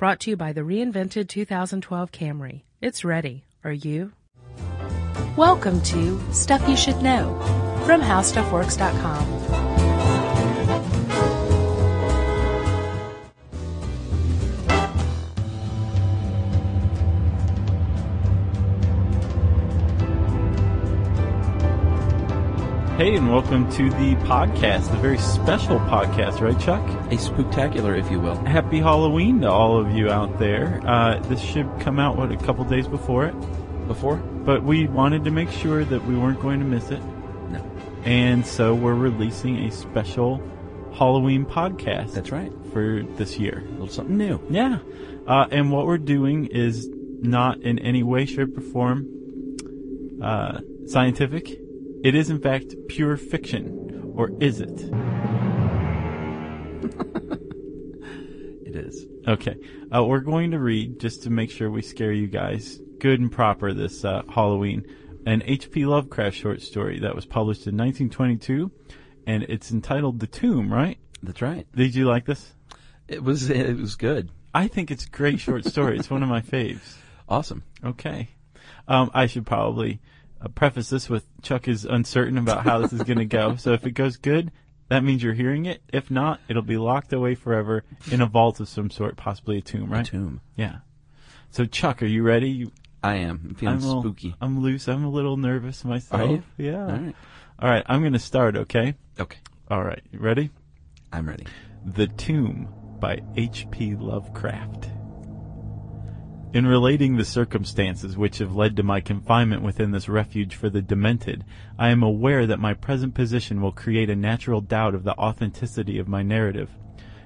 Brought to you by the reinvented 2012 Camry. It's ready. Are you? Welcome to Stuff You Should Know from HowStuffWorks.com. Hey, and welcome to the podcast, a very special podcast, right, Chuck? A spooktacular, if you will. Happy Halloween to all of you out there. Uh, this should come out, what, a couple days before it? Before? But we wanted to make sure that we weren't going to miss it. No. And so we're releasing a special Halloween podcast. That's right. For this year. A little something new. Yeah. Uh, and what we're doing is not in any way, shape, or form uh, scientific. It is, in fact, pure fiction. Or is it? It is. Okay. Uh, we're going to read, just to make sure we scare you guys good and proper this uh, Halloween, an H.P. Lovecraft short story that was published in 1922, and it's entitled The Tomb, right? That's right. Did you like this? It was it was good. I think it's a great short story. it's one of my faves. Awesome. Okay. Um, I should probably uh, preface this with Chuck is uncertain about how this is going to go. So if it goes good, that means you're hearing it. If not, it'll be locked away forever in a vault of some sort, possibly a tomb, right? A tomb. Yeah. So Chuck, are you ready? You, I am. I'm feeling I'm a little- spooky. I'm loose. I'm a little nervous myself. Are you? Yeah. All right. All right. I'm going to start. Okay. Okay. All right. You ready? I'm ready. The Tomb by H.P. Lovecraft. In relating the circumstances which have led to my confinement within this refuge for the demented, I am aware that my present position will create a natural doubt of the authenticity of my narrative.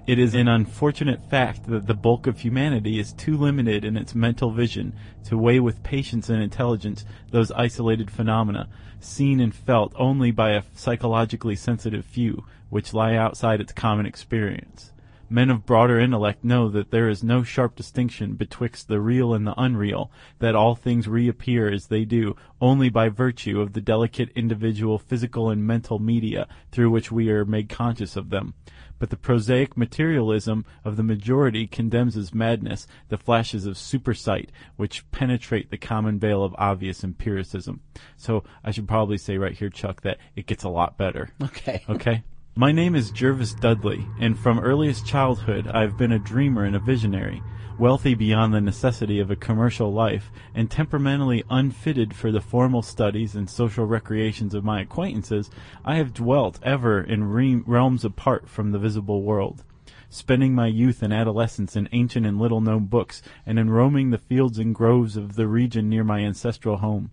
It is an unfortunate fact that the bulk of humanity is too limited in its mental vision to weigh with patience and intelligence those isolated phenomena, seen and felt only by a psychologically sensitive few, which lie outside its common experience. Men of broader intellect know that there is no sharp distinction betwixt the real and the unreal, that all things reappear as they do only by virtue of the delicate individual physical and mental media through which we are made conscious of them. But the prosaic materialism of the majority condemns as madness the flashes of supersight which penetrate the common veil of obvious empiricism. So I should probably say right here, Chuck, that it gets a lot better. Okay. Okay. My name is Jervis Dudley, and from earliest childhood I have been a dreamer and a visionary, wealthy beyond the necessity of a commercial life, and temperamentally unfitted for the formal studies and social recreations of my acquaintances, I have dwelt ever in re- realms apart from the visible world spending my youth and adolescence in ancient and little known books, and in roaming the fields and groves of the region near my ancestral home.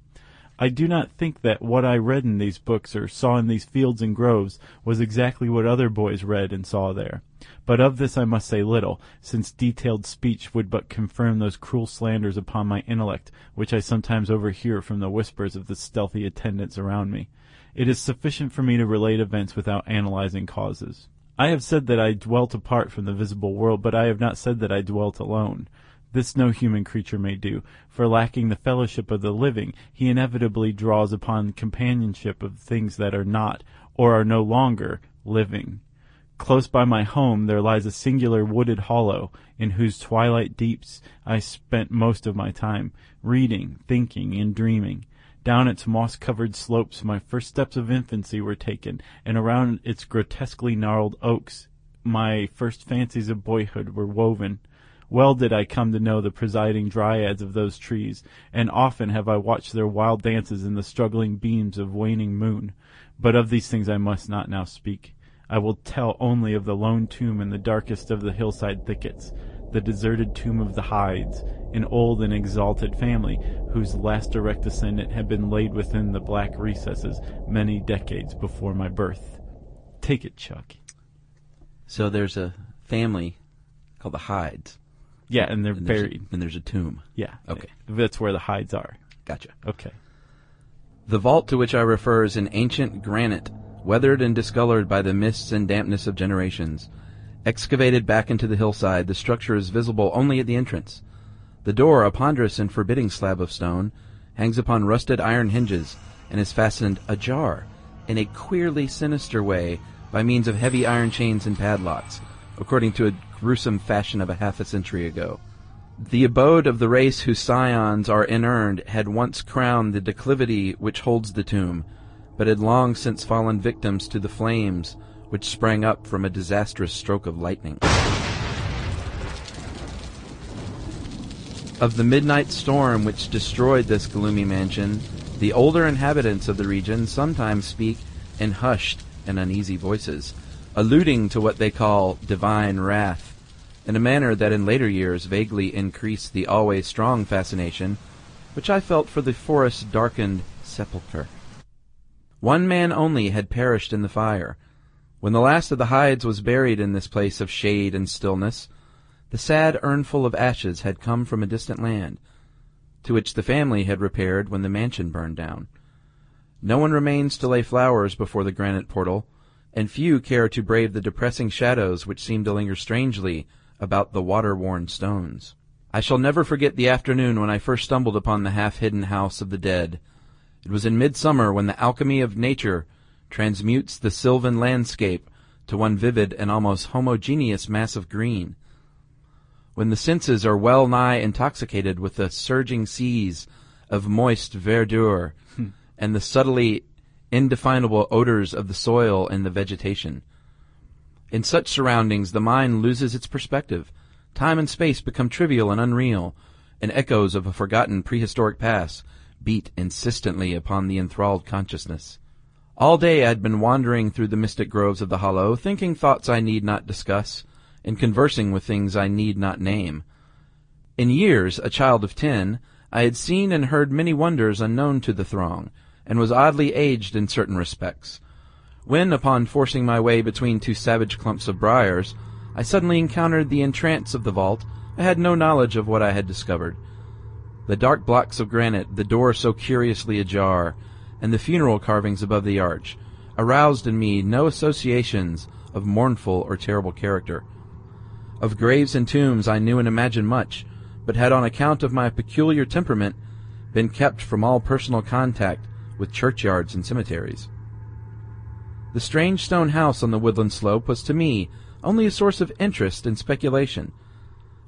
I do not think that what I read in these books or saw in these fields and groves was exactly what other boys read and saw there. But of this I must say little, since detailed speech would but confirm those cruel slanders upon my intellect which I sometimes overhear from the whispers of the stealthy attendants around me. It is sufficient for me to relate events without analyzing causes. I have said that I dwelt apart from the visible world, but I have not said that I dwelt alone. This no human creature may do, for lacking the fellowship of the living, he inevitably draws upon companionship of things that are not, or are no longer, living. Close by my home there lies a singular wooded hollow, in whose twilight deeps I spent most of my time, reading, thinking, and dreaming. Down its moss-covered slopes my first steps of infancy were taken, and around its grotesquely gnarled oaks my first fancies of boyhood were woven. Well did I come to know the presiding dryads of those trees, and often have I watched their wild dances in the struggling beams of waning moon. But of these things I must not now speak. I will tell only of the lone tomb in the darkest of the hillside thickets, the deserted tomb of the Hydes, an old and exalted family whose last direct descendant had been laid within the black recesses many decades before my birth. Take it, Chuck. So there's a family called the Hydes. Yeah, and they're and there's a- buried. and there's a tomb. Yeah. Okay. That's where the Hydes are. Gotcha. Okay. The vault to which I refer is an ancient granite, weathered and discolored by the mists and dampness of generations. Excavated back into the hillside, the structure is visible only at the entrance. The door, a ponderous and forbidding slab of stone, hangs upon rusted iron hinges and is fastened ajar in a queerly sinister way by means of heavy iron chains and padlocks, according to a gruesome fashion of a half a century ago. The abode of the race whose scions are inurned had once crowned the declivity which holds the tomb, but had long since fallen victims to the flames which sprang up from a disastrous stroke of lightning. Of the midnight storm which destroyed this gloomy mansion, the older inhabitants of the region sometimes speak in hushed and uneasy voices, alluding to what they call divine wrath, in a manner that in later years vaguely increased the always strong fascination which I felt for the forest darkened sepulchre. One man only had perished in the fire. When the last of the Hydes was buried in this place of shade and stillness, the sad urnful of ashes had come from a distant land, to which the family had repaired when the mansion burned down. No one remains to lay flowers before the granite portal, and few care to brave the depressing shadows which seem to linger strangely about the water-worn stones. I shall never forget the afternoon when I first stumbled upon the half-hidden house of the dead. It was in midsummer when the alchemy of nature transmutes the sylvan landscape to one vivid and almost homogeneous mass of green when the senses are well nigh intoxicated with the surging seas of moist verdure hmm. and the subtly indefinable odors of the soil and the vegetation. In such surroundings, the mind loses its perspective. Time and space become trivial and unreal, and echoes of a forgotten prehistoric past beat insistently upon the enthralled consciousness. All day I had been wandering through the mystic groves of the hollow, thinking thoughts I need not discuss, and conversing with things I need not name. In years, a child of ten, I had seen and heard many wonders unknown to the throng, and was oddly aged in certain respects. When, upon forcing my way between two savage clumps of briars, I suddenly encountered the entrance of the vault, I had no knowledge of what I had discovered. The dark blocks of granite, the door so curiously ajar, and the funeral carvings above the arch, aroused in me no associations of mournful or terrible character. Of graves and tombs I knew and imagined much, but had on account of my peculiar temperament been kept from all personal contact with churchyards and cemeteries. The strange stone house on the woodland slope was to me only a source of interest and speculation,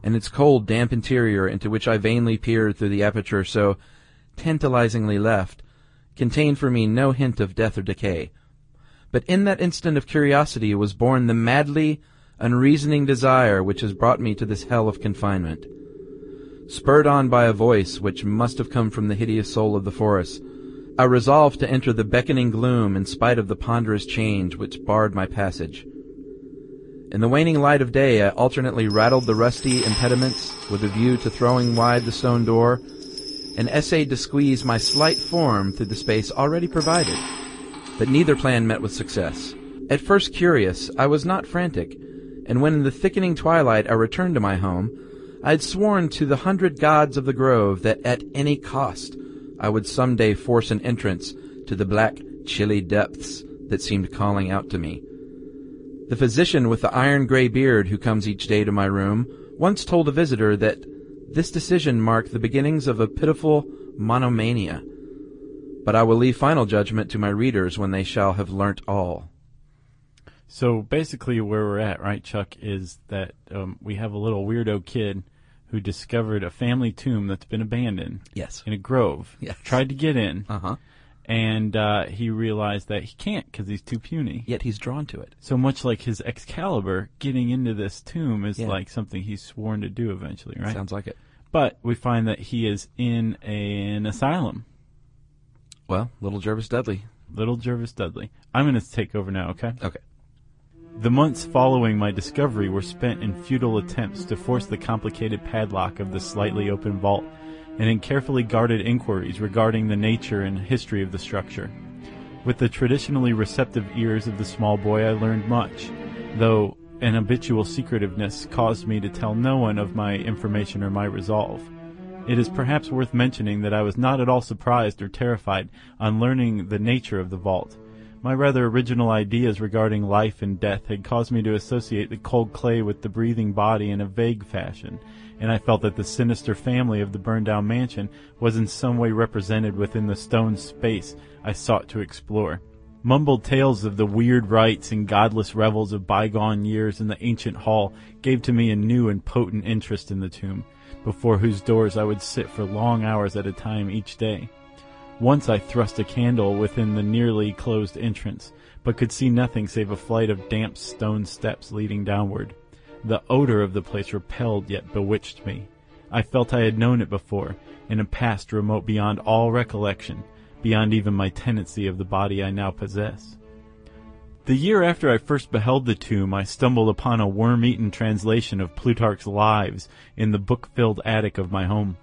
and its cold, damp interior, into which I vainly peered through the aperture so tantalizingly left, contained for me no hint of death or decay. But in that instant of curiosity was born the madly unreasoning desire which has brought me to this hell of confinement. Spurred on by a voice which must have come from the hideous soul of the forest, I resolved to enter the beckoning gloom in spite of the ponderous change which barred my passage. In the waning light of day, I alternately rattled the rusty impediments with a view to throwing wide the stone door, and essayed to squeeze my slight form through the space already provided. But neither plan met with success. At first curious, I was not frantic, and when in the thickening twilight I returned to my home, I had sworn to the hundred gods of the grove that at any cost I would some day force an entrance to the black, chilly depths that seemed calling out to me. The physician with the iron gray beard who comes each day to my room once told a visitor that this decision marked the beginnings of a pitiful monomania. But I will leave final judgment to my readers when they shall have learnt all. So basically, where we're at, right, Chuck, is that um, we have a little weirdo kid who discovered a family tomb that's been abandoned. Yes. In a grove. Yes. Tried to get in. Uh huh. And uh, he realized that he can't because he's too puny. Yet he's drawn to it. So much like his Excalibur, getting into this tomb is Yeah. like something he's sworn to do eventually, right? Sounds like it. but we find that he is in an asylum. Well, little Jervis Dudley. Little Jervis Dudley. I'm going to take over now, okay? Okay. The months following my discovery were spent in futile attempts to force the complicated padlock of the slightly open vault and in carefully guarded inquiries regarding the nature and history of the structure. With the traditionally receptive ears of the small boy, I learned much, though an habitual secretiveness caused me to tell no one of my information or my resolve. It is perhaps worth mentioning that I was not at all surprised or terrified on learning the nature of the vault. My rather original ideas regarding life and death had caused me to associate the cold clay with the breathing body in a vague fashion, and I felt that the sinister family of the burned down mansion was in some way represented within the stone space I sought to explore. Mumbled tales of the weird rites and godless revels of bygone years in the ancient hall gave to me a new and potent interest in the tomb, before whose doors I would sit for long hours at a time each day. Once I thrust a candle within the nearly closed entrance, but could see nothing save a flight of damp stone steps leading downward. The odor of the place repelled yet bewitched me. I felt I had known it before, in a past remote beyond all recollection, beyond even my tenancy of the body I now possess. The year after I first beheld the tomb, I stumbled upon a worm-eaten translation of Plutarch's Lives in the book-filled attic of my home.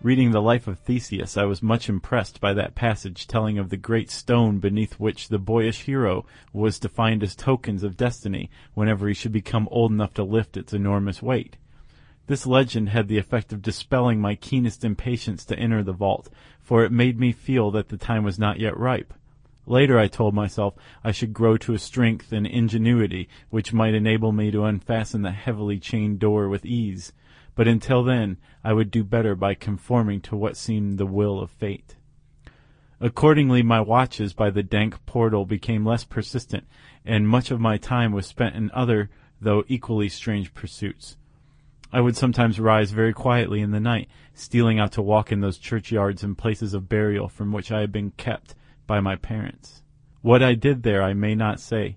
Reading the life of Theseus, I was much impressed by that passage telling of the great stone beneath which the boyish hero was to find his tokens of destiny whenever he should become old enough to lift its enormous weight. This legend had the effect of dispelling my keenest impatience to enter the vault, for it made me feel that the time was not yet ripe. Later I told myself I should grow to a strength and ingenuity which might enable me to unfasten the heavily chained door with ease, but until then I would do better by conforming to what seemed the will of fate. Accordingly my watches by the dank portal became less persistent, and much of my time was spent in other, though equally strange pursuits. I would sometimes rise very quietly in the night, stealing out to walk in those churchyards and places of burial from which I had been kept by my parents. What I did there I may not say,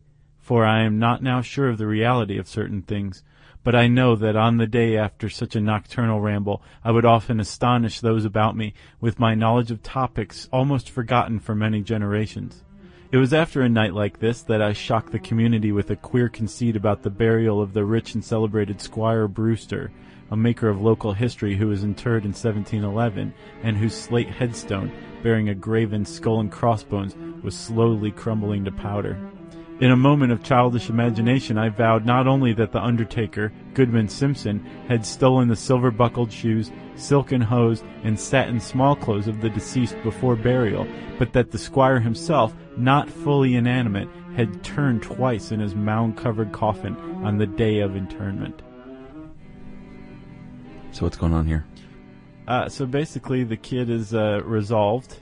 for I am not now sure of the reality of certain things, but I know that on the day after such a nocturnal ramble I would often astonish those about me with my knowledge of topics almost forgotten for many generations. It was after a night like this that I shocked the community with a queer conceit about the burial of the rich and celebrated Squire Brewster, a maker of local history who was interred in 1711, and whose slate headstone, bearing a graven skull and crossbones, was slowly crumbling to powder. In a moment of childish imagination, I vowed not only that the undertaker, Goodman Simpson, had stolen the silver-buckled shoes, silken hose, and satin small-clothes of the deceased before burial, but that the squire himself, not fully inanimate, had turned twice in his mound-covered coffin on the day of interment. So what's going on here? Uh, so basically, the kid is uh, resolved,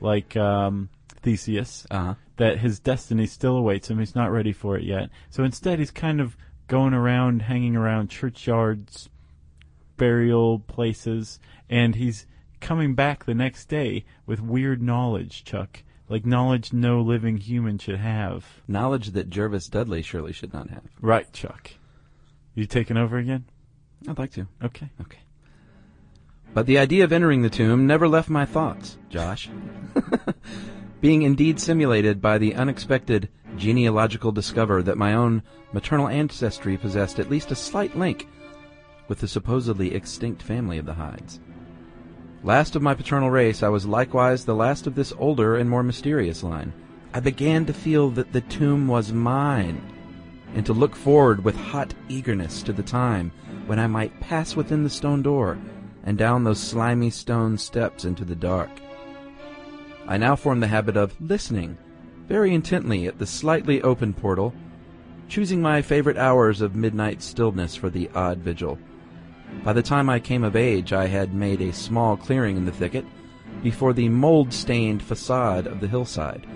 like um, Theseus, Uh huh. That his destiny still awaits him. He's not ready for it yet. So instead, he's kind of going around, hanging around churchyards, burial places, and he's coming back the next day with weird knowledge, Chuck. Like knowledge no living human should have. Knowledge that Jervis Dudley surely should not have. Right, Chuck. You taking over again? I'd like to. Okay. Okay. But the idea of entering the tomb never left my thoughts, Josh. Being indeed simulated by the unexpected genealogical discover that my own maternal ancestry possessed at least a slight link with the supposedly extinct family of the Hydes. Last of my paternal race, I was likewise the last of this older and more mysterious line. I began to feel that the tomb was mine, and to look forward with hot eagerness to the time when I might pass within the stone door and down those slimy stone steps into the dark. I now formed the habit of listening very intently at the slightly open portal, choosing my favorite hours of midnight stillness for the odd vigil. By the time I came of age, I had made a small clearing in the thicket before the mold-stained facade of the hillside,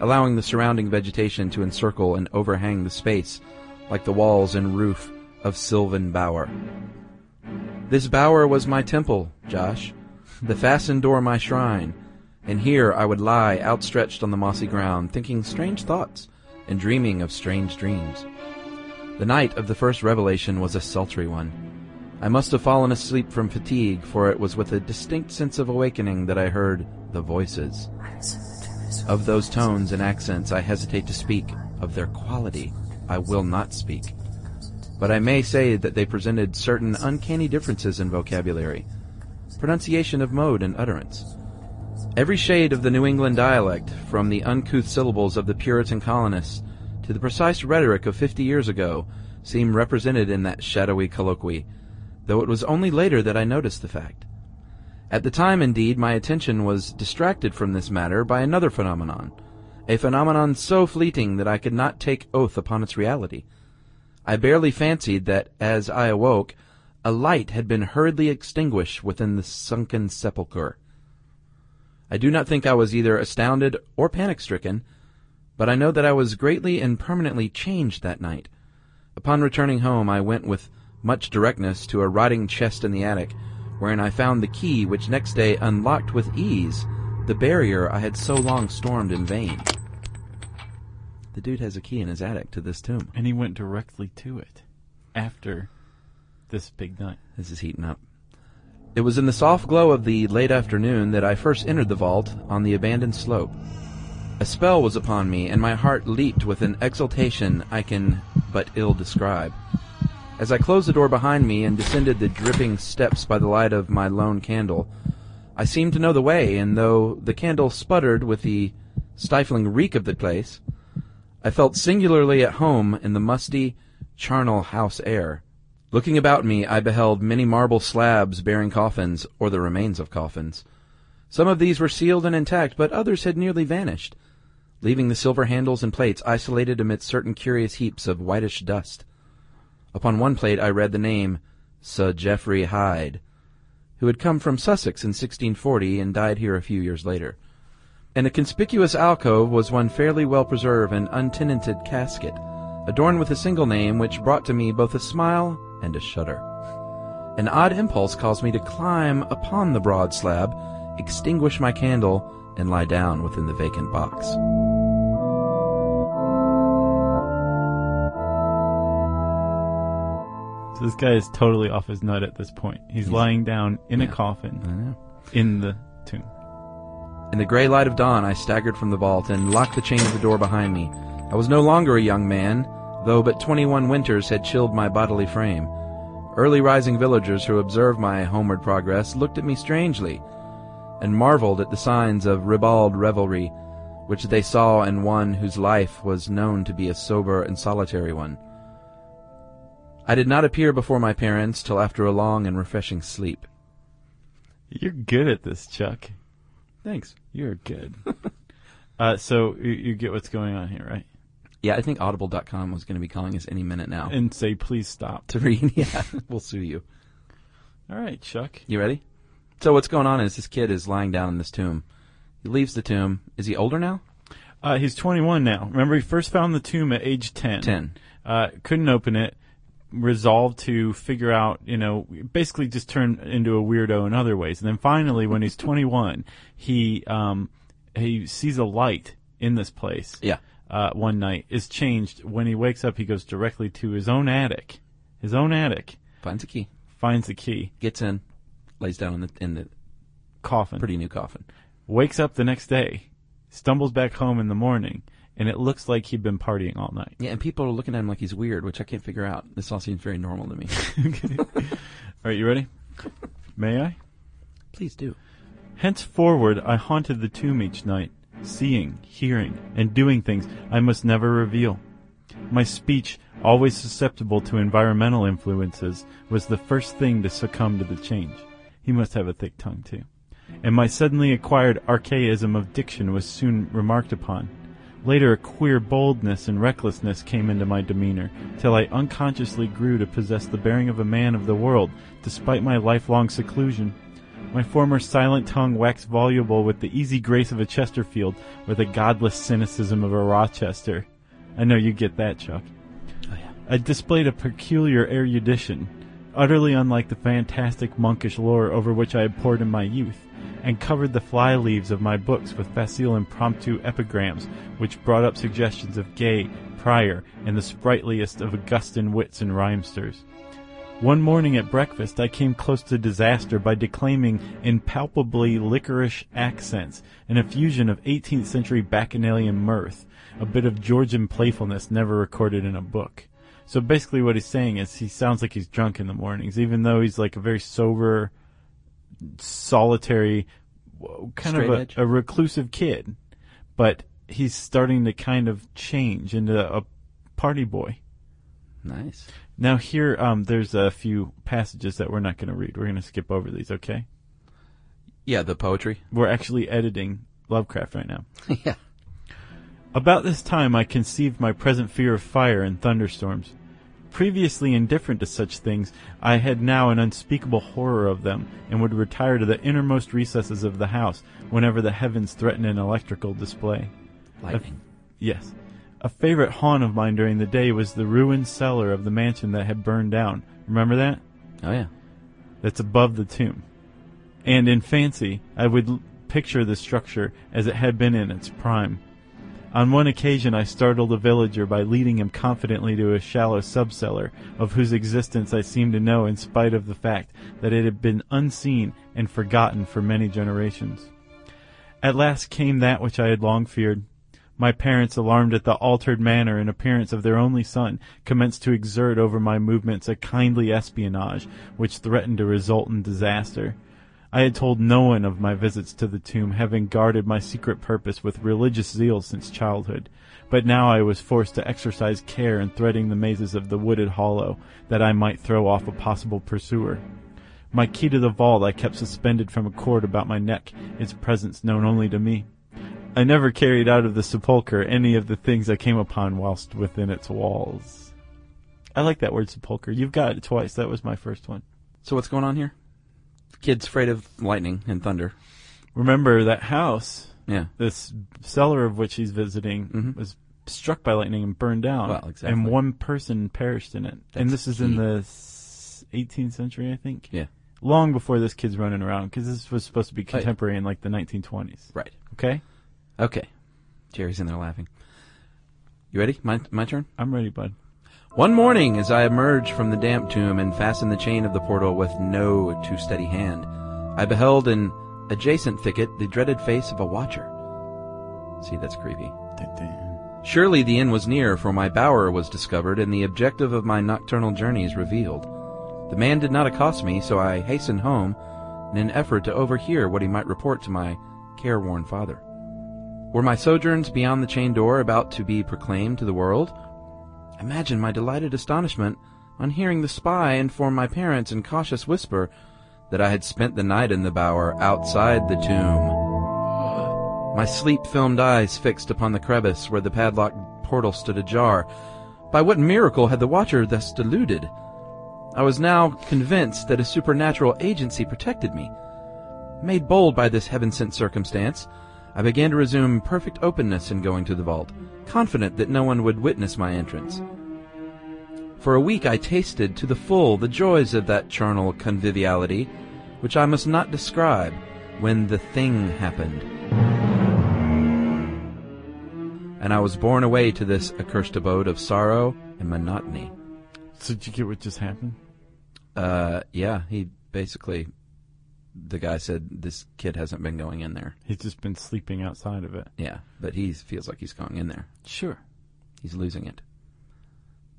allowing the surrounding vegetation to encircle and overhang the space like the walls and roof of Sylvan Bower. This bower was my temple, Josh, the fastened door my shrine, and here I would lie outstretched on the mossy ground, thinking strange thoughts and dreaming of strange dreams. The night of the first revelation was a sultry one. I must have fallen asleep from fatigue, for it was with a distinct sense of awakening that I heard the voices. Of those tones and accents I hesitate to speak. Of their quality I will not speak. But I may say that they presented certain uncanny differences in vocabulary, pronunciation of mode and utterance. Every shade of the New England dialect, from the uncouth syllables of the Puritan colonists to the precise rhetoric of fifty years ago, seemed represented in that shadowy colloquy, though it was only later that I noticed the fact. At the time, indeed, my attention was distracted from this matter by another phenomenon, a phenomenon so fleeting that I could not take oath upon its reality. I barely fancied that, as I awoke, a light had been hurriedly extinguished within the sunken sepulchre. I do not think I was either astounded or panic stricken, but I know that I was greatly and permanently changed that night. Upon returning home, I went with much directness to a rotting chest in the attic, wherein I found the key which next day unlocked with ease the barrier I had so long stormed in vain. The dude has a key in his attic to this tomb. And he went directly to it after this big night. This is heating up. It was in the soft glow of the late afternoon that I first entered the vault on the abandoned slope. A spell was upon me, and my heart leaped with an exultation I can but ill describe. As I closed the door behind me and descended the dripping steps by the light of my lone candle, I seemed to know the way, and though the candle sputtered with the stifling reek of the place, I felt singularly at home in the musty, charnel house air. Looking about me, I beheld many marble slabs bearing coffins, or the remains of coffins. Some of these were sealed and intact, but others had nearly vanished, leaving the silver handles and plates isolated amidst certain curious heaps of whitish dust. Upon one plate I read the name Sir Geoffrey Hyde, who had come from Sussex in 1640 and died here a few years later. In a conspicuous alcove was one fairly well preserved and untenanted casket, adorned with a single name which brought to me both a smile and a shudder. An odd impulse caused me to climb upon the broad slab, extinguish my candle, and lie down within the vacant box. So this guy is totally off his nut at this point. He's, lying down in a coffin in the tomb. In the gray light of dawn, I staggered from the vault and locked the chain of the door behind me. I was no longer a young man, though but twenty-one winters had chilled my bodily frame. Early rising villagers who observed my homeward progress looked at me strangely, and marveled at the signs of ribald revelry which they saw in one whose life was known to be a sober and solitary one. I did not appear before my parents till after a long and refreshing sleep. You're good at this, Chuck. Thanks. You're good. uh, so you, you get what's going on here, right? Yeah, I think Audible.com was going to be calling us any minute now And say, please stop. to read. Yeah, we'll sue you. All right, Chuck. You ready? So what's going on is this kid is lying down in this tomb. He leaves the tomb. Is he older now? Uh, he's 21 now. Remember, he first found the tomb at age 10. 10. Uh, couldn't open it. Resolved to figure out, you know, basically just turn into a weirdo in other ways. And then finally, when he's 21, he um, he sees a light in this place. Yeah. Uh, one night is changed. When he wakes up, he goes directly to his own attic. His own attic Finds a key. finds the key, Gets in. Lays down in the in the coffin. pretty new coffin. Wakes up the next day, stumbles back home in the morning, and it looks like he'd been partying all night. Yeah, and people are looking at him like he's weird, which I can't figure out. This all seems very normal to me. All right, you ready? May I? Please do. Henceforward I haunted the tomb each night, seeing, hearing, and doing things I must never reveal. My speech, always susceptible to environmental influences, was the first thing to succumb to the change. He must have a thick tongue, too. And my suddenly acquired archaism of diction was soon remarked upon. Later, a queer boldness and recklessness came into my demeanor, till I unconsciously grew to possess the bearing of a man of the world, despite my lifelong seclusion. My former silent tongue waxed voluble with the easy grace of a Chesterfield, or the godless cynicism of a Rochester. I know you get that, Chuck. Oh yeah. I displayed a peculiar erudition, utterly unlike the fantastic monkish lore over which I had pored in my youth, and covered the fly leaves of my books with facile impromptu epigrams which brought up suggestions of Gay, Prior, and the sprightliest of Augustan wits and rhymesters. One morning at breakfast, I came close to disaster by declaiming in palpably licorice accents an effusion of 18th century bacchanalian mirth, a bit of Georgian playfulness never recorded in a book. So basically what he's saying is he sounds like he's drunk in the mornings, even though he's like a very sober, solitary, kind Straight of a, a reclusive kid. But he's starting to kind of change into a party boy. Nice. Now here, um, there's a few passages that we're not going to read. We're going to skip over these, okay? Yeah, the poetry. We're actually editing Lovecraft right now. yeah. About this time I conceived my present fear of fire and thunderstorms. Previously indifferent to such things, I had now an unspeakable horror of them, and would retire to the innermost recesses of the house whenever the heavens threatened an electrical display. Lightning. Yes. A favorite haunt of mine during the day was the ruined cellar of the mansion that had burned down. Remember that? Oh yeah. That's above the tomb. And in fancy, I would picture the structure as it had been in its prime. On one occasion, I startled a villager by leading him confidently to a shallow subcellar, of whose existence I seemed to know in spite of the fact that it had been unseen and forgotten for many generations. At last came that which I had long feared. My parents, alarmed at the altered manner and appearance of their only son, commenced to exert over my movements a kindly espionage which threatened to result in disaster. I had told no one of my visits to the tomb, having guarded my secret purpose with religious zeal since childhood. But now I was forced to exercise care in threading the mazes of the wooded hollow, that I might throw off a possible pursuer. My key to the vault I kept suspended from a cord about my neck, its presence known only to me. I never carried out of the sepulchre any of the things I came upon whilst within its walls. I like that word sepulchre. You've got it twice. That was my first one. So what's going on here? Kid's afraid of lightning and thunder. Remember that house, Yeah. this cellar of which he's visiting, Mhm. was struck by lightning and burned down. Well, exactly. And one person perished in it. and this is in the 18th century, I think. Yeah. Long before this kid's running around, because this was supposed to be Oh, yeah. contemporary in like the 1920s. Right. Okay? Okay. Jerry's in there laughing. You ready? My my turn. I'm ready, bud. One morning, as I emerged from the damp tomb and fastened the chain of the portal with no too steady hand, I beheld in adjacent thicket the dreaded face of a watcher. See, that's creepy. Surely the inn was near, for my bower was discovered and the objective of my nocturnal journeys revealed. The man did not accost me, so I hastened home in an effort to overhear what he might report to my careworn father. Were my sojourns beyond the chain door about to be proclaimed to the world? Imagine my delighted astonishment on hearing the spy inform my parents in cautious whisper that I had spent the night in the bower outside the tomb. My sleep-filmed eyes fixed upon the crevice where the padlocked portal stood ajar. By what miracle had the watcher thus deluded? I was now convinced that a supernatural agency protected me. Made bold by this heaven-sent circumstance, I began to resume perfect openness in going to the vault, confident that no one would witness my entrance. For a week I tasted to the full the joys of that charnel conviviality, which I must not describe, when the thing happened. And I was borne away to this accursed abode of sorrow and monotony. So did you get what just happened? Uh, yeah, he basically, the guy said this kid hasn't been going in there. He's just been sleeping outside of it. Yeah, but he feels like he's going in there. Sure. He's losing it.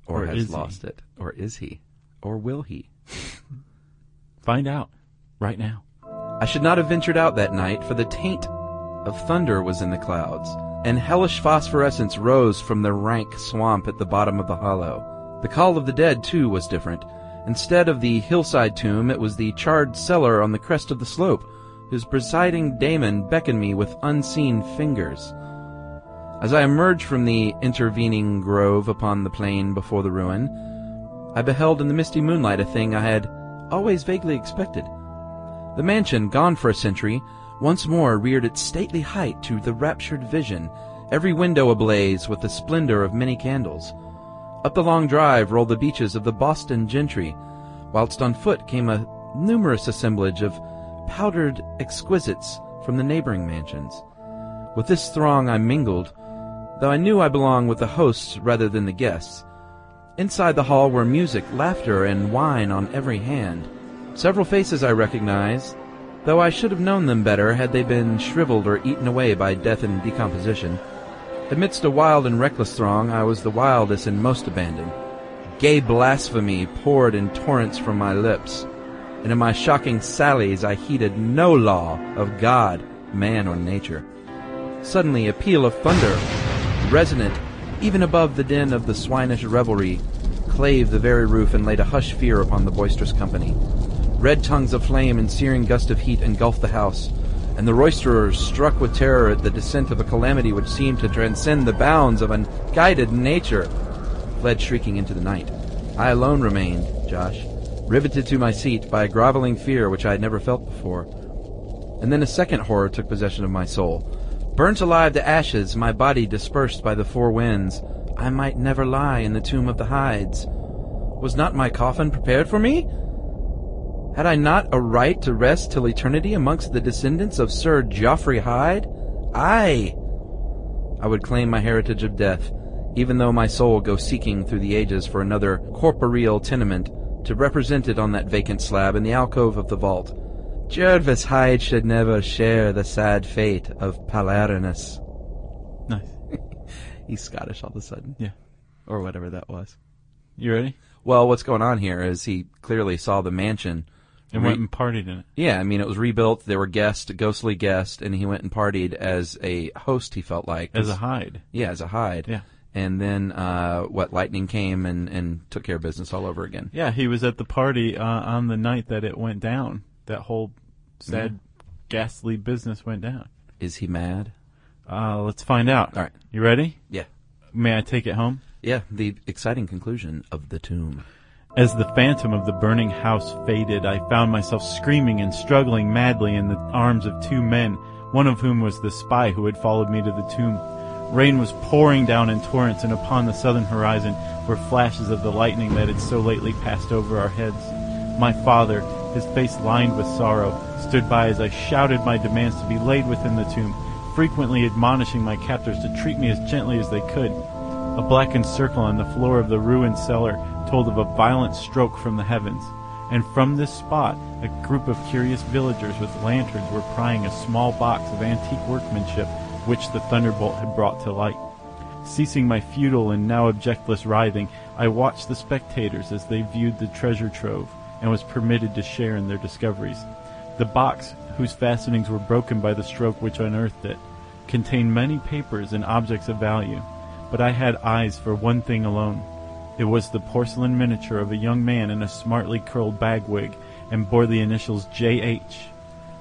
Or, Or has is he? lost it. Or is he? Or will he? Find out right now. I should not have ventured out that night, for the taint of thunder was in the clouds, and hellish phosphorescence rose from the rank swamp at the bottom of the hollow. The call of the dead, too, was different. Instead of the hillside tomb, it was the charred cellar on the crest of the slope, whose presiding daemon beckoned me with unseen fingers. As I emerged from the intervening grove upon the plain before the ruin, I beheld in the misty moonlight a thing I had always vaguely expected. The mansion, gone for a century, once more reared its stately height to the raptured vision, every window ablaze with the splendor of many candles. Up the long drive rolled the beaches of the Boston gentry, whilst on foot came a numerous assemblage of powdered exquisites from the neighboring mansions. With this throng I mingled, though I knew I belonged with the hosts rather than the guests. Inside the hall were music, laughter, and wine on every hand. Several faces I recognized, though I should have known them better had they been shriveled or eaten away by death and decomposition. Amidst a wild and reckless throng, I was the wildest and most abandoned. Gay blasphemy poured in torrents from my lips, and in my shocking sallies I heeded no law of God, man, or nature. Suddenly, a peal of thunder, resonant even above the din of the swinish revelry, clave the very roof and laid a hushed fear upon the boisterous company. Red tongues of flame and searing gust of heat engulfed the house, and the roisterers, struck with terror at the descent of a calamity which seemed to transcend the bounds of unguided nature, fled shrieking into the night. I alone remained, Josh, riveted to my seat by a groveling fear which I had never felt before. And then a second horror took possession of my soul. Burnt alive to ashes, my body dispersed by the four winds, I might never lie in the tomb of the Hydes. Was not my coffin prepared for me? Had I not a right to rest till eternity amongst the descendants of Sir Geoffrey Hyde? Aye! I would claim my heritage of death, even though my soul go seeking through the ages for another corporeal tenement to represent it on that vacant slab in the alcove of the vault. Jervis Hyde should never share the sad fate of Palinurus. Nice. He's Scottish all of a sudden. Yeah. Or whatever that was. You ready? Well, what's going on here is he clearly saw the mansion. And re- went and partied in it. yeah, I mean, it was rebuilt. There were guests, ghostly guests, and he went and partied as a host, he felt like. As a Hyde. Yeah, as a Hyde. Yeah. And then, uh, what, lightning came and, and took care of business all over again. Yeah, he was at the party uh, on the night that it went down. That whole sad, ghastly business went down. Is he mad? Uh, let's find out. All right. You ready? Yeah. May I take it home? Yeah, the exciting conclusion of The Tomb. As the phantom of the burning house faded, I found myself screaming and struggling madly in the arms of two men, one of whom was the spy who had followed me to the tomb. Rain was pouring down in torrents, and upon the southern horizon were flashes of the lightning that had so lately passed over our heads. My father, his face lined with sorrow, stood by as I shouted my demands to be laid within the tomb, frequently admonishing my captors to treat me as gently as they could. A blackened circle on the floor of the ruined cellar told of a violent stroke from the heavens, and from this spot a group of curious villagers with lanterns were prying a small box of antique workmanship which the thunderbolt had brought to light. Ceasing my futile and now objectless writhing, I watched the spectators as they viewed the treasure trove, and was permitted to share in their discoveries. The box, whose fastenings were broken by the stroke which unearthed it, contained many papers and objects of value, but I had eyes for one thing alone. It was the porcelain miniature of a young man in a smartly curled bagwig, and bore the initials J.H.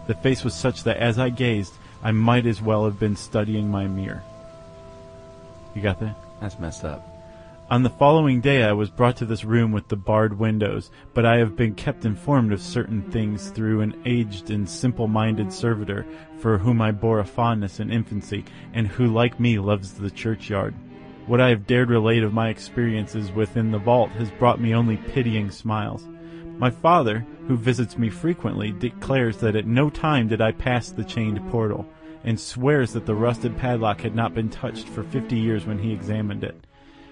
The face was such that as I gazed, I might as well have been studying my mirror. You got that? That's messed up. On the following day, I was brought to this room with the barred windows, but I have been kept informed of certain things through an aged and simple-minded servitor for whom I bore a fondness in infancy, and who, like me, loves the churchyard. What I have dared relate of my experiences within the vault has brought me only pitying smiles. My father, who visits me frequently, declares that at no time did I pass the chained portal, and swears that the rusted padlock had not been touched for fifty years when he examined it.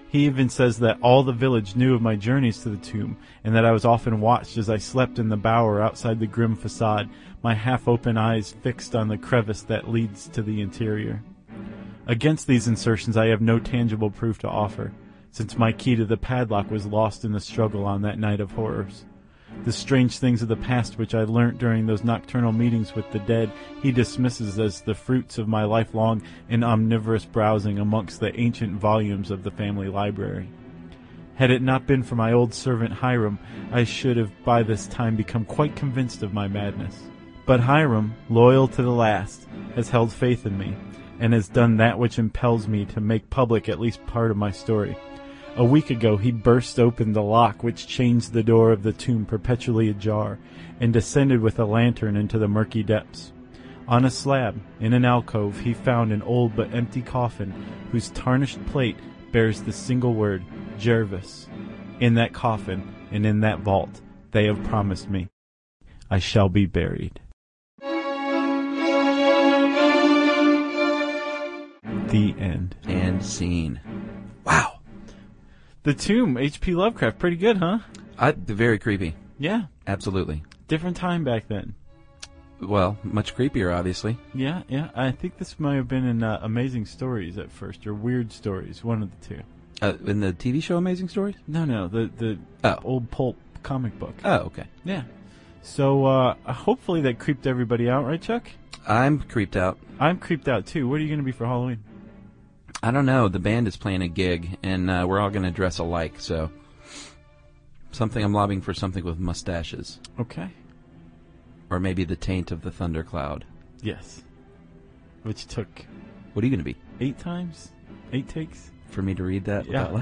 He even says that all the village knew of my journeys to the tomb, and that I was often watched as I slept in the bower outside the grim facade, my half-open eyes fixed on the crevice that leads to the interior. Against these insertions I have no tangible proof to offer, since my key to the padlock was lost in the struggle on that night of horrors. The strange things of the past which I learnt during those nocturnal meetings with the dead he dismisses as the fruits of my lifelong and omnivorous browsing amongst the ancient volumes of the family library. Had it not been for my old servant Hiram, I should have by this time become quite convinced of my madness. But Hiram, loyal to the last, has held faith in me, and has done that which impels me to make public at least part of my story. A week ago he burst open the lock which chains the door of the tomb perpetually ajar, and descended with a lantern into the murky depths. On a slab, in an alcove, he found an old but empty coffin, whose tarnished plate bears the single word, Jervis. In that coffin, and in that vault, they have promised me, I shall be buried. The end. And scene. Wow. The Tomb, H.P. Lovecraft, pretty good, huh? I, very creepy. Yeah, Absolutely. different time back then. Well, much creepier, obviously. Yeah, yeah. I think this might have been in uh, Amazing Stories at first, or Weird Stories, one of the two. Uh, in the TV show Amazing Stories? No, no, the the Oh. old pulp comic book. Oh, okay. Yeah. So uh, hopefully that creeped everybody out, right, Chuck? I'm creeped out. I'm creeped out too. What are you going to be for Halloween? I don't know. The band is playing a gig, and uh, we're all going to dress alike, so. Something I'm lobbying for something with mustaches. Okay. Or maybe the taint of the thundercloud. Yes. Which took What are you going to be? eight times, eight takes. For me to read that Yeah. without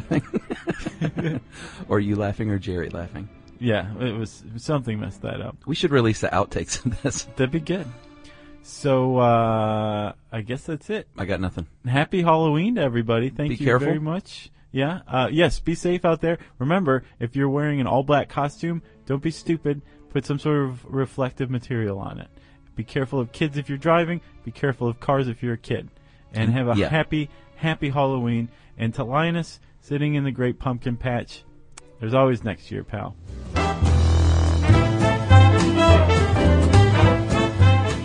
laughing? or you laughing or Jerry laughing? Yeah, it was something messed that up. We should release the outtakes of this. That'd be good. So uh, I guess that's it. I got nothing. Happy Halloween to everybody. Thank Be you careful. very much. Yeah. Uh, yes. Be safe out there. Remember, if you're wearing an all black costume, don't be stupid. Put some sort of reflective material on it. Be careful of kids if you're driving. Be careful of cars if you're a kid. And have a Yeah. happy, happy Halloween. And to Linus, sitting in the great pumpkin patch, there's always next year, pal.